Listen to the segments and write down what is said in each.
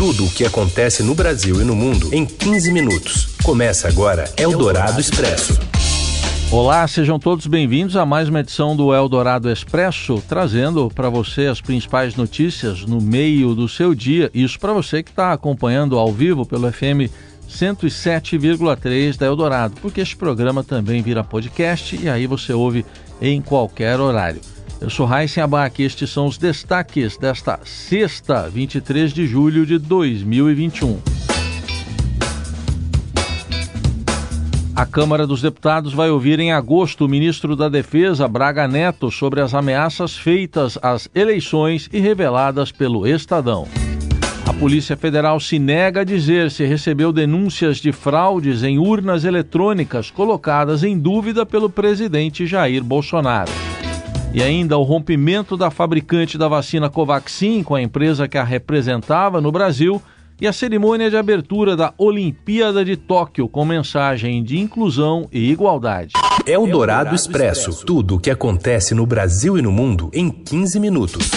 Tudo o que acontece no Brasil e no mundo em 15 minutos. Começa agora Eldorado Expresso. Olá, sejam todos bem-vindos a mais uma edição do Eldorado Expresso, trazendo para você as principais notícias no meio do seu dia. Isso para você que está acompanhando ao vivo pelo FM 107,3 da Eldorado, porque este programa também vira podcast e aí você ouve em qualquer horário. Eu sou Raíssen Abac estes são os destaques desta sexta, 23 de julho de 2021. A Câmara dos Deputados vai ouvir em agosto o ministro da Defesa, Braga Neto, sobre as ameaças feitas às eleições e reveladas pelo Estadão. A Polícia Federal se nega a dizer se recebeu denúncias de fraudes em urnas eletrônicas colocadas em dúvida pelo presidente Jair Bolsonaro. E ainda o rompimento da fabricante da vacina Covaxin com a empresa que a representava no Brasil e a cerimônia de abertura da Olimpíada de Tóquio com mensagem de inclusão e igualdade. É o Dourado Expresso, tudo o que acontece no Brasil e no mundo em 15 minutos.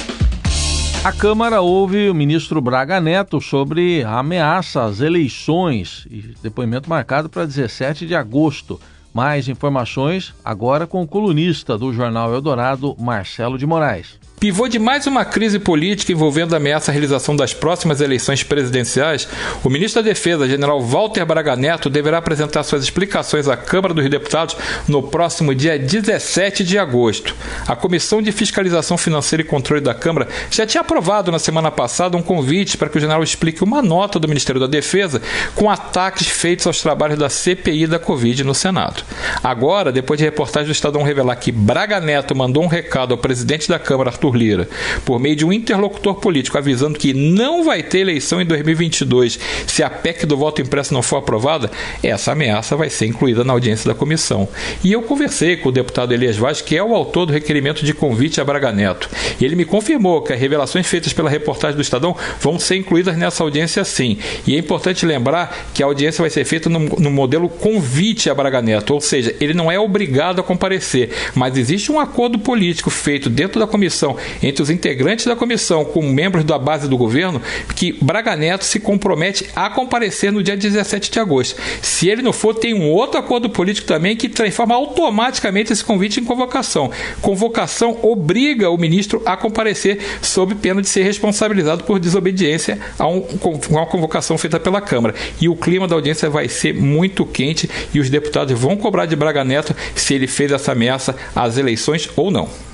A Câmara ouve o ministro Braga Neto sobre a ameaça às eleições e depoimento marcado para 17 de agosto. Mais informações agora com o colunista do jornal Eldorado, Marcelo de Moraes. Pivô de mais uma crise política envolvendo a ameaça à realização das próximas eleições presidenciais, o ministro da Defesa, general Walter Braga Neto, deverá apresentar suas explicações à Câmara dos Deputados no próximo dia 17 de agosto. A Comissão de Fiscalização Financeira e Controle da Câmara já tinha aprovado na semana passada um convite para que o general explique uma nota do Ministério da Defesa com ataques feitos aos trabalhos da CPI da Covid no Senado. Agora, depois de reportagem do Estadão revelar que Braga Neto mandou um recado ao presidente da Câmara, Arthur Arthur Lira, por meio de um interlocutor político avisando que não vai ter eleição em 2022 se a PEC do voto impresso não for aprovada, essa ameaça vai ser incluída na audiência da comissão. E eu conversei com o deputado Elias Vaz, que é o autor do requerimento de convite a Braga Neto. Ele me confirmou que as revelações feitas pela reportagem do Estadão vão ser incluídas nessa audiência sim. E é importante lembrar que a audiência vai ser feita no, no modelo convite a Braga Neto, ou seja, ele não é obrigado a comparecer, mas existe um acordo político feito dentro da comissão entre os integrantes da comissão com membros da base do governo que Braga Neto se compromete a comparecer no dia 17 de agosto. Se ele não for, tem um outro acordo político também que transforma automaticamente esse convite em convocação. Convocação obriga o ministro a comparecer sob pena de ser responsabilizado por desobediência a, um, uma convocação feita pela Câmara. E o clima da audiência vai ser muito quente e os deputados vão cobrar de Braga Neto se ele fez essa ameaça às eleições ou não.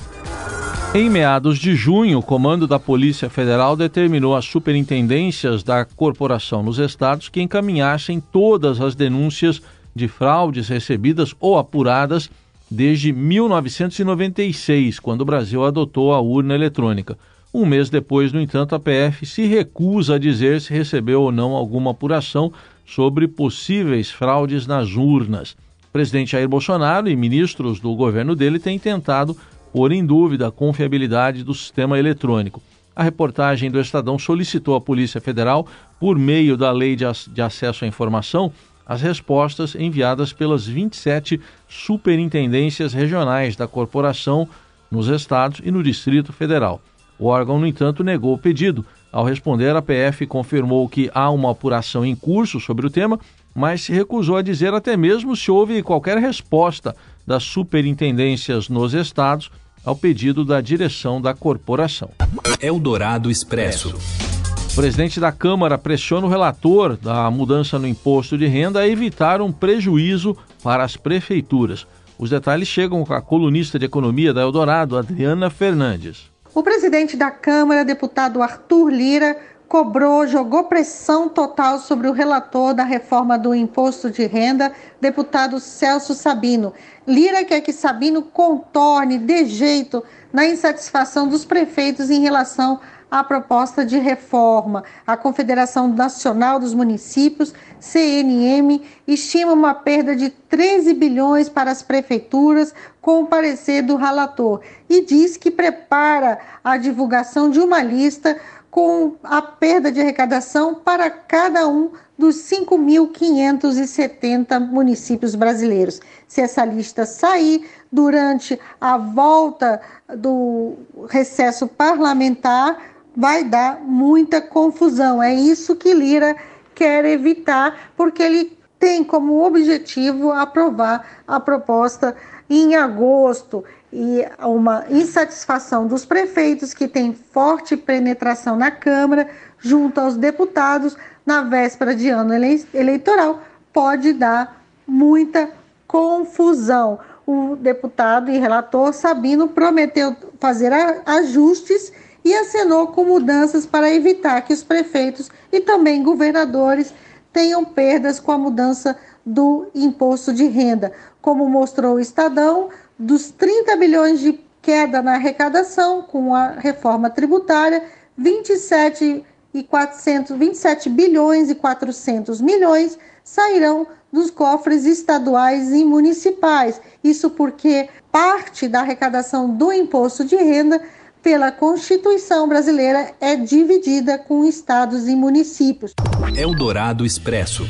Em meados de junho, o comando da Polícia Federal determinou às superintendências da corporação nos estados que encaminhassem todas as denúncias de fraudes recebidas ou apuradas desde 1996, quando o Brasil adotou a urna eletrônica. Um mês depois, no entanto, a PF se recusa a dizer se recebeu ou não alguma apuração sobre possíveis fraudes nas urnas. O presidente Jair Bolsonaro e ministros do governo dele têm tentado pôr em dúvida a confiabilidade do sistema eletrônico. A reportagem do Estadão solicitou à Polícia Federal, por meio da Lei de Acesso à Informação, as respostas enviadas pelas 27 superintendências regionais da corporação nos estados e no Distrito Federal. O órgão, no entanto, negou o pedido. Ao responder, a PF confirmou que há uma apuração em curso sobre o tema, mas se recusou a dizer até mesmo se houve qualquer resposta das superintendências nos estados ao pedido da direção da corporação. Eldorado Expresso. O presidente da Câmara pressiona o relator da mudança no imposto de renda a evitar um prejuízo para as prefeituras. Os detalhes chegam com a colunista de economia da Eldorado, Adriana Fernandes. O presidente da Câmara, deputado Arthur Lira, cobrou, jogou pressão total sobre o relator da reforma do imposto de renda, deputado Celso Sabino. Lira quer que Sabino contorne de jeito na insatisfação dos prefeitos em relação à proposta de reforma. A Confederação Nacional dos Municípios, CNM, estima uma perda de 13 bilhões para as prefeituras, com o parecer do relator, e diz que prepara a divulgação de uma lista com a perda de arrecadação para cada um dos 5.570 municípios brasileiros. Se essa lista sair durante a volta do recesso parlamentar, vai dar muita confusão. É isso que Lira quer evitar, porque ele tem como objetivo aprovar a proposta em agosto e uma insatisfação dos prefeitos que tem forte penetração na Câmara junto aos deputados na véspera de ano eleitoral pode dar muita confusão. O deputado e relator Sabino prometeu fazer ajustes e acenou com mudanças para evitar que os prefeitos e também governadores tenham perdas com a mudança do imposto de renda. Como mostrou o Estadão, dos 30 bilhões de queda na arrecadação com a reforma tributária, 27 e 400, 27 bilhões e 400 milhões sairão dos cofres estaduais e municipais. Isso porque parte da arrecadação do imposto de renda pela Constituição brasileira é dividida com estados e municípios. Eldorado Expresso.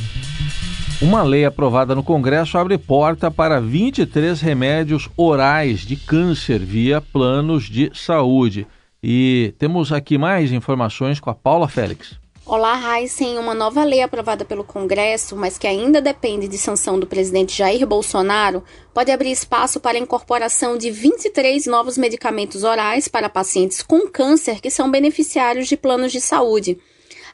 Uma lei aprovada no Congresso abre porta para 23 remédios orais de câncer via planos de saúde. E temos aqui mais informações com a Paula Félix. Olá, Heisen. Uma nova lei aprovada pelo Congresso, mas que ainda depende de sanção do presidente Jair Bolsonaro, pode abrir espaço para a incorporação de 23 novos medicamentos orais para pacientes com câncer que são beneficiários de planos de saúde.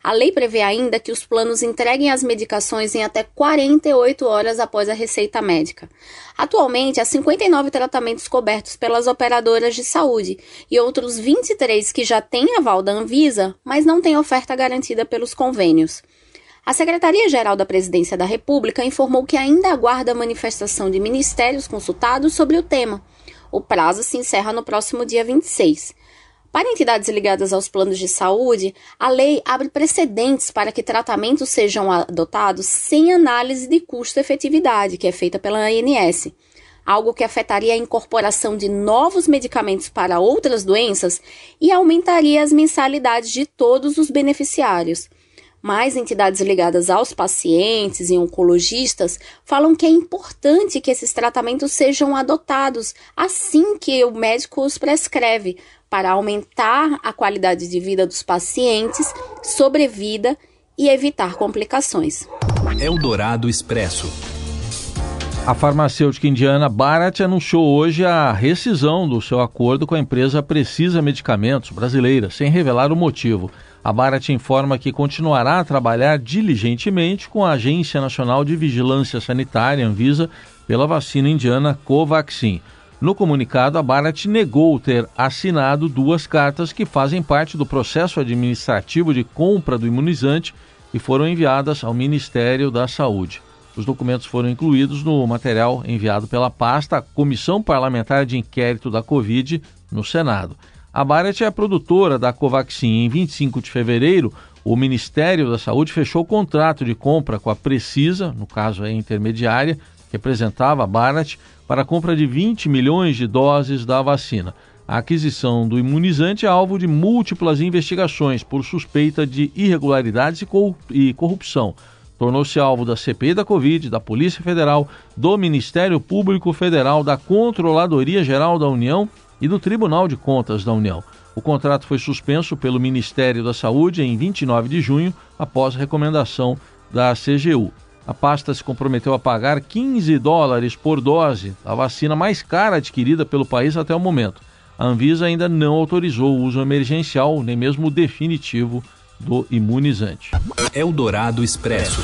A lei prevê ainda que os planos entreguem as medicações em até 48 horas após a receita médica. Atualmente, há 59 tratamentos cobertos pelas operadoras de saúde e outros 23 que já têm aval da Anvisa, mas não têm oferta garantida pelos convênios. A Secretaria-Geral da Presidência da República informou que ainda aguarda a manifestação de ministérios consultados sobre o tema. O prazo se encerra no próximo dia 26. Para entidades ligadas aos planos de saúde, a lei abre precedentes para que tratamentos sejam adotados sem análise de custo-efetividade, que é feita pela ANS, algo que afetaria a incorporação de novos medicamentos para outras doenças e aumentaria as mensalidades de todos os beneficiários. Mais entidades ligadas aos pacientes e oncologistas falam que é importante que esses tratamentos sejam adotados assim que o médico os prescreve, para aumentar a qualidade de vida dos pacientes, sobrevida e evitar complicações. Eldorado Expresso. A farmacêutica indiana Bharat anunciou hoje a rescisão do seu acordo com a empresa Precisa Medicamentos brasileira, sem revelar o motivo. A Bharat informa que continuará a trabalhar diligentemente com a Agência Nacional de Vigilância Sanitária, Anvisa, pela vacina indiana Covaxin. No comunicado, a Barat negou ter assinado duas cartas que fazem parte do processo administrativo de compra do imunizante e foram enviadas ao Ministério da Saúde. Os documentos foram incluídos no material enviado pela pasta à Comissão Parlamentar de Inquérito da Covid no Senado. A Barat é a produtora da Covaxin. Em 25 de fevereiro, o Ministério da Saúde fechou o contrato de compra com a Precisa, no caso a intermediária, representava a para a compra de 20 milhões de doses da vacina. A aquisição do imunizante é alvo de múltiplas investigações por suspeita de irregularidades e corrupção. Tornou-se alvo da CPI da Covid, da Polícia Federal, do Ministério Público Federal, da Controladoria Geral da União e do Tribunal de Contas da União. O contrato foi suspenso pelo Ministério da Saúde em 29 de junho, após recomendação da CGU. A pasta se comprometeu a pagar 15 dólares por dose, a vacina mais cara adquirida pelo país até o momento. A Anvisa ainda não autorizou o uso emergencial, nem mesmo definitivo, do imunizante. Eldorado Expresso.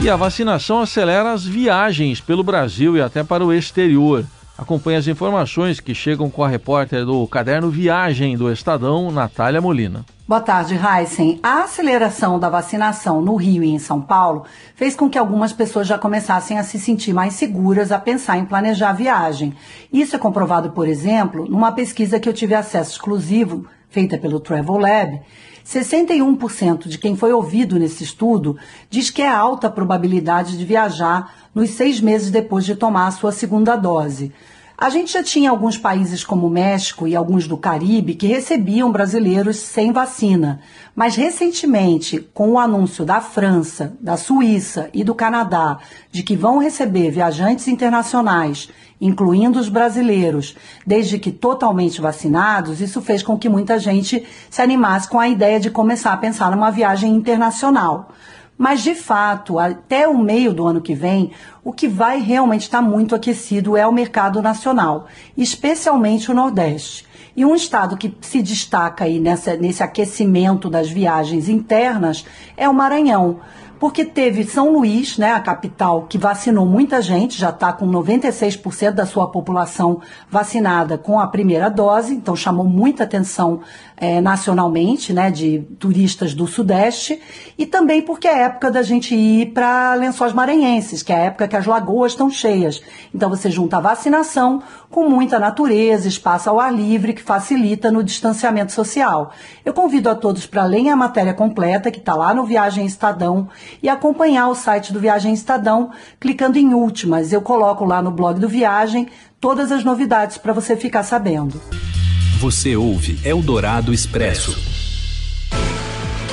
E a vacinação acelera as viagens pelo Brasil e até para o exterior. Acompanhe as informações que chegam com a repórter do Caderno Viagem do Estadão, Natália Molina. Boa tarde, Heisen. A aceleração da vacinação no Rio e em São Paulo fez com que algumas pessoas já começassem a se sentir mais seguras a pensar em planejar a viagem. Isso é comprovado, por exemplo, numa pesquisa que eu tive acesso exclusivo, feita pelo Travel Lab. 61% de quem foi ouvido nesse estudo diz que é alta a probabilidade de viajar nos seis meses depois de tomar a sua segunda dose. A gente já tinha alguns países como o México e alguns do Caribe que recebiam brasileiros sem vacina, mas recentemente, com o anúncio da França, da Suíça e do Canadá de que vão receber viajantes internacionais, incluindo os brasileiros, desde que totalmente vacinados, isso fez com que muita gente se animasse com a ideia de começar a pensar numa viagem internacional. Mas, de fato, até o meio do ano que vem, o que vai realmente estar muito aquecido é o mercado nacional, especialmente o Nordeste. E um estado que se destaca aí nessa, nesse aquecimento das viagens internas é o Maranhão porque teve São Luís, né, a capital, que vacinou muita gente, já está com 96% da sua população vacinada com a primeira dose, então chamou muita atenção é, nacionalmente, né, de turistas do Sudeste, e também porque é época da gente ir para Lençóis Maranhenses, que é a época que as lagoas estão cheias. Então você junta a vacinação com muita natureza, espaço ao ar livre, que facilita no distanciamento social. Eu convido a todos para lerem a matéria completa, que está lá no Viagem Estadão, e acompanhar o site do Viagem Estadão, clicando em últimas. Eu coloco lá no blog do Viagem todas as novidades para você ficar sabendo. Você ouve Eldorado Expresso.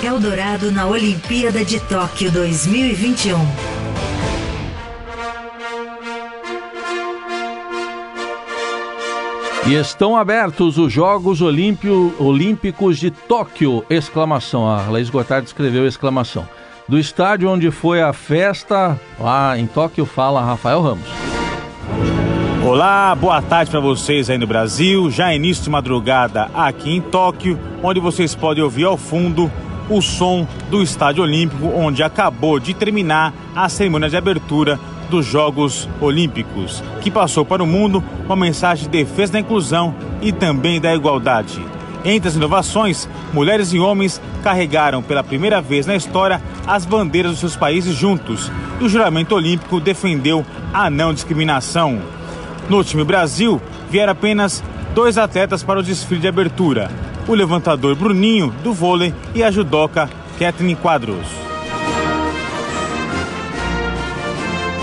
Eldorado na Olimpíada de Tóquio 2021. E estão abertos os Jogos Olímpio, Olímpicos de Tóquio! Exclamação. A Laís Gotardi escreveu exclamação. Do estádio onde foi a festa, lá em Tóquio, fala Rafael Ramos. Olá, boa tarde para vocês aí no Brasil. Já início de madrugada aqui em Tóquio, onde vocês podem ouvir ao fundo o som do Estádio Olímpico, onde acabou de terminar a cerimônia de abertura dos Jogos Olímpicos, que passou para o mundo uma mensagem de defesa da inclusão e também da igualdade. Entre as inovações, mulheres e homens carregaram pela primeira vez na história as bandeiras dos seus países juntos e o juramento olímpico defendeu a não discriminação. No time Brasil, vieram apenas dois atletas para o desfile de abertura: o levantador Bruninho, do vôlei, e a judoca Kathleen Quadros.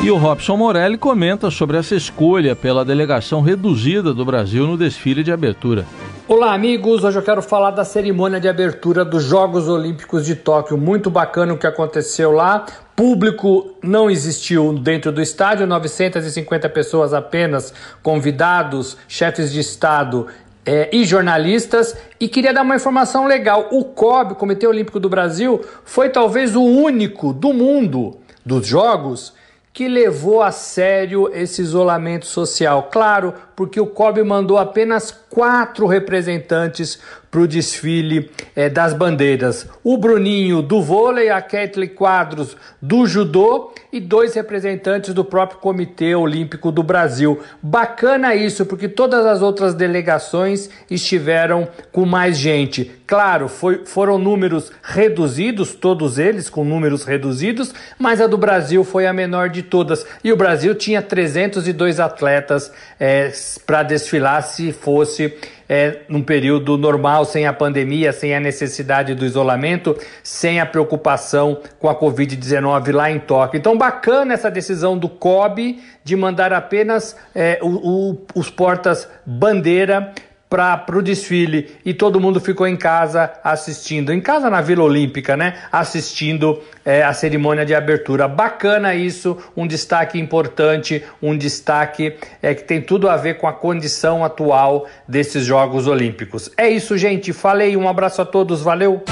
E o Robson Morelli comenta sobre essa escolha pela delegação reduzida do Brasil no desfile de abertura. Olá, amigos. Hoje eu quero falar da cerimônia de abertura dos Jogos Olímpicos de Tóquio. Muito bacana o que aconteceu lá. Público não existiu dentro do estádio, 950 pessoas apenas, convidados, chefes de Estado é, e jornalistas. E queria dar uma informação legal: o COB, Comitê Olímpico do Brasil, foi talvez o único do mundo dos Jogos que levou a sério esse isolamento social. Claro, porque o COB mandou apenas quatro representantes para o desfile é, das bandeiras. O Bruninho do vôlei, a Kathleen Quadros do judô e dois representantes do próprio Comitê Olímpico do Brasil. Bacana isso, porque todas as outras delegações estiveram com mais gente. Claro, foi, foram números reduzidos, todos eles com números reduzidos, mas a do Brasil foi a menor de todas. E o Brasil tinha 302 atletas é, para desfilar se fosse é, num período normal, sem a pandemia, sem a necessidade do isolamento, sem a preocupação com a Covid-19 lá em Tóquio. Então, bacana essa decisão do COB de mandar apenas é, o, o, os portas bandeira para o desfile e todo mundo ficou em casa assistindo, em casa na Vila Olímpica, né? Assistindo é, a cerimônia de abertura. Bacana isso, um destaque importante, um destaque é, que tem tudo a ver com a condição atual desses Jogos Olímpicos. É isso, gente. Falei, um abraço a todos, valeu!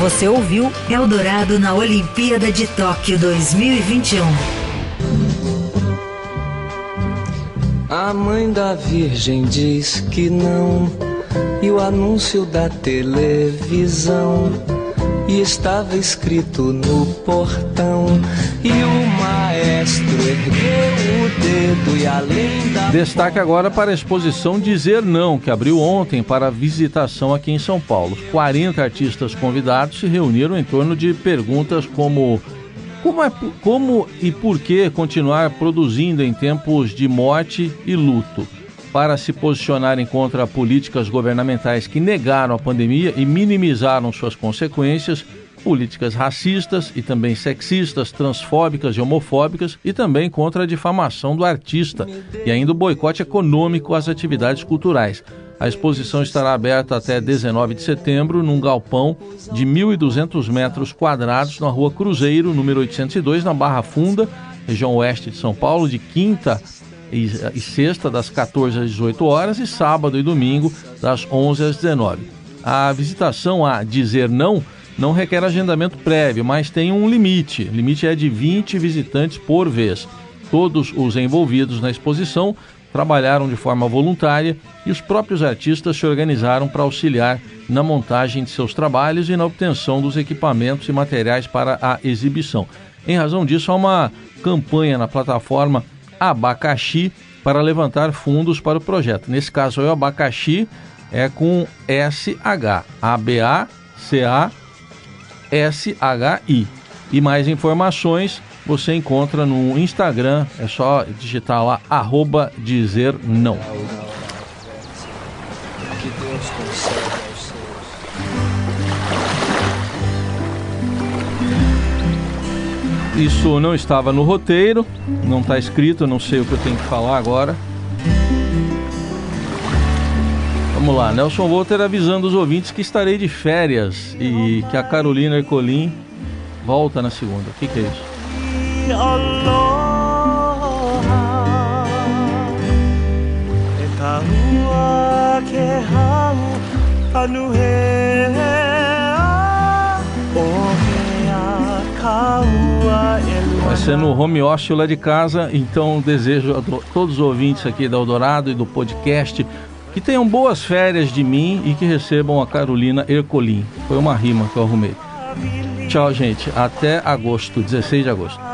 Você ouviu Eldorado na Olimpíada de Tóquio 2021. A mãe da Virgem diz que não, e o anúncio da televisão. E estava escrito no portão, e o maestro ergueu o dedo e além da. Destaque agora para a exposição Dizer Não, que abriu ontem para visitação aqui em São Paulo. 40 artistas convidados se reuniram em torno de perguntas como como, é, como e por que continuar produzindo em tempos de morte e luto? Para se posicionarem contra políticas governamentais que negaram a pandemia e minimizaram suas consequências, políticas racistas e também sexistas, transfóbicas e homofóbicas e também contra a difamação do artista e ainda o boicote econômico às atividades culturais. A exposição estará aberta até 19 de setembro num galpão de 1.200 metros quadrados na Rua Cruzeiro, número 802, na Barra Funda, região oeste de São Paulo, de quinta e sexta, das 14 às 18 horas, e sábado e domingo, das 11 às 19. A visitação a Dizer Não não requer agendamento prévio, mas tem um limite. O limite é de 20 visitantes por vez. Todos os envolvidos na exposição trabalharam de forma voluntária e os próprios artistas se organizaram para auxiliar na montagem de seus trabalhos e na obtenção dos equipamentos e materiais para a exibição. Em razão disso, há uma campanha na plataforma Abacaxi para levantar fundos para o projeto. Nesse caso, o abacaxi é com SH, A-B-A-C-A-S-H-I. E mais informações você encontra no Instagram, é só digitar lá, arroba dizer não. Isso não estava no roteiro, não está escrito, não sei o que eu tenho que falar agora. Vamos lá, Nelson Volter avisando os ouvintes que estarei de férias e que a Carolina Ercolim volta na segunda. O que, que é isso? Vai ser no home office lá de casa, então desejo a todos os ouvintes aqui da Eldorado e do podcast que tenham boas férias de mim e que recebam a Carolina Ercolim. Foi uma rima que eu arrumei. Tchau, gente. Até agosto, 16 de agosto.